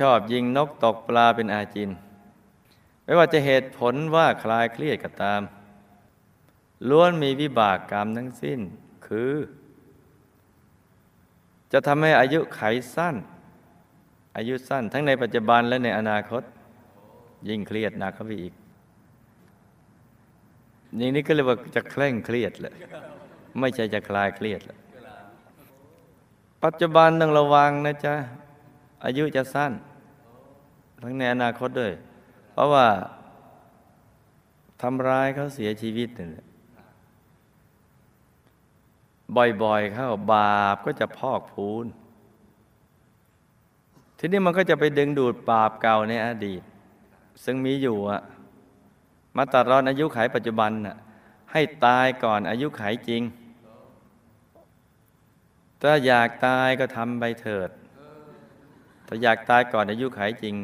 ชอบยิงนกตกปลาเป็นอาจิน ไม่ว่าจะเหตุผลว่าคลายเครียดก็ตาม ล้วนมีวิบากกรรมทั้งสิ้น คือ จะทำให้อายุไขสั้น อายุสั้นทั้งในปัจจุบันและในอนาคต ยิ่งเครียดหนักเข้าไปอีกนี่นี่ก็เรียกว่าจะเคร่งเครียดแหละไม่ใช่จะคลายเครียดแหละปัจจุบันต้องระวังนะจ๊ะ อายุจะสั้น ทั้งในอนาคตด้วย เพราะว่าทำร้ายเขาเสียชีวิตเนี่ยบ่อยๆเข้าบาปก็จะพอกพูน ทีนี้มันก็จะไปดึงดูดบาปเก่าในอดีต ซึ่งมีอยู่อะมาตัดรอนอายุไขปัจจุบันน่ะให้ตายก่อนอายุไขจริง ถ้าอยากตายก็ทำไปเถิด ถ้าอยากตายก่อนอายุไขจริง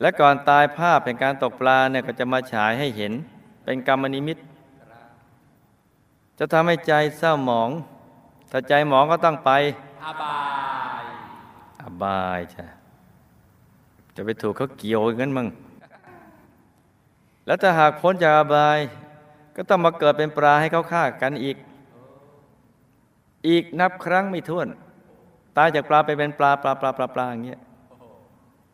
และก่อนตายภาพเป็นการตกปลาเนี่ยก็จะมาฉายให้เห็นเป็นกรรมนิมิต จะทำให้ใจเศร้าหมอง ถ้าใจหมองก็ต้องไป อบายอบายจ้ะจะไปถูกเขาเกี่ยวอย่างนั้นมั้งแล้วถ้าหากพ้นจากอบาย ก็ต้องมาเกิดเป็นปลาให้เขาฆ่ากันอีก อีกนับครั้งไม่ถ้วน ตายจากปลาไปเป็นปลาปลาปลาปลาปลาอย่างเงี้ย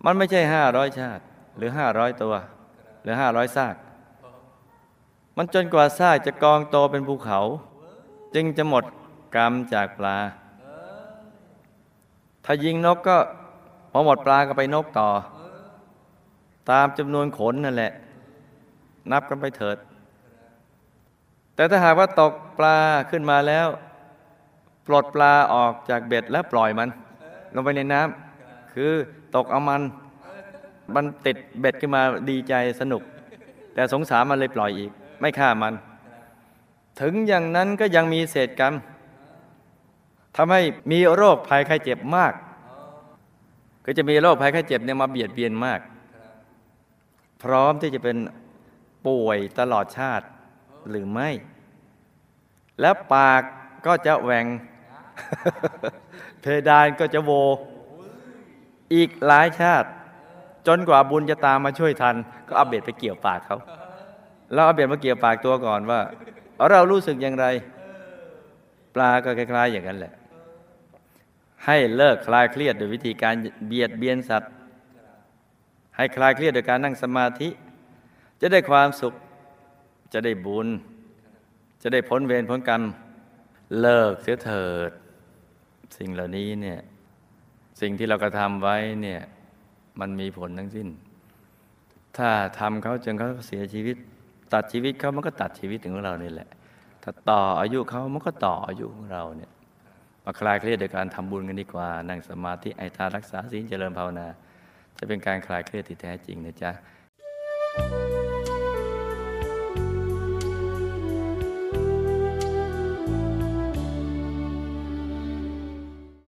มันไม่ใช่ห้าร้อยชาติ หรือห้าร้อยตัว หรือห้าร้อยซาก มันจนกว่าซากจะกองโตเป็นภูเขา จึงจะหมดกรรมจากปลา ถ้ายิงนกก็พอหมดปลาก็ไปนกต่อ ตามจำนวนขนนั่นแหละ นับกันไปเถิด แต่ถ้าหากว่าตกปลาขึ้นมาแล้ว ปลดปลาออกจากเบ็ดแล้วปล่อยมัน ลงไปในน้ำคือตกเอามัน มันติดเบ็ดขึ้นมาดีใจสนุก แต่สงสารมันเลยปล่อยอีก ไม่ฆ่ามัน ถึงอย่างนั้นก็ยังมีเศษกรรมทำให้มีโรคภัยไข้เจ็บมาก ก็จะมีโรคภัยไข้เจ็บเนี่ยมาเบียดเบียนมาก พร้อมที่จะเป็นป่วยตลอดชาติหรือไม่ และปาก ก็จะแหว่ง เพดานก็จะโหว่ อีกหลายชาติ จนกว่าบุญจะตามมาช่วยทัน ก็เอาเบ็ดไปเกี่ยวปากเขาเราเอาเบ็ดมาเกี่ยวปากตัวก่อนว่า เรารู้สึกอย่างไร ปลาก็คล้ายๆอย่างนั้นแหละ ให้เลิกคลายเครียดโดยวิธีการเบียดเบียนสัตว์ ให้คลายเครียดโดยการนั่งสมาธิ จะได้ความสุขจะได้บุญ จะได้พ้นเวรพ้นกรรม เลิกเสียเถิด สิ่งเหล่านี้เนี่ยสิ่งที่เรากระทำไว้เนี่ยมันมีผลทั้งสิ้น ถ้าทำเขาจนเขาเสียชีวิต ตัดชีวิตเขามันก็ตัดชีวิตของเรานี่แหละ ถ้าต่ออายุเขามันก็ต่ออายุของเราเนี่ยมาคลายเครียดโดยการทำบุญกันดีกว่า นั่งสมาธิไอทานรักษาศีลเจริญภาวนา จะเป็นการคลายเครียดที่แท้จริงนะจ๊ะ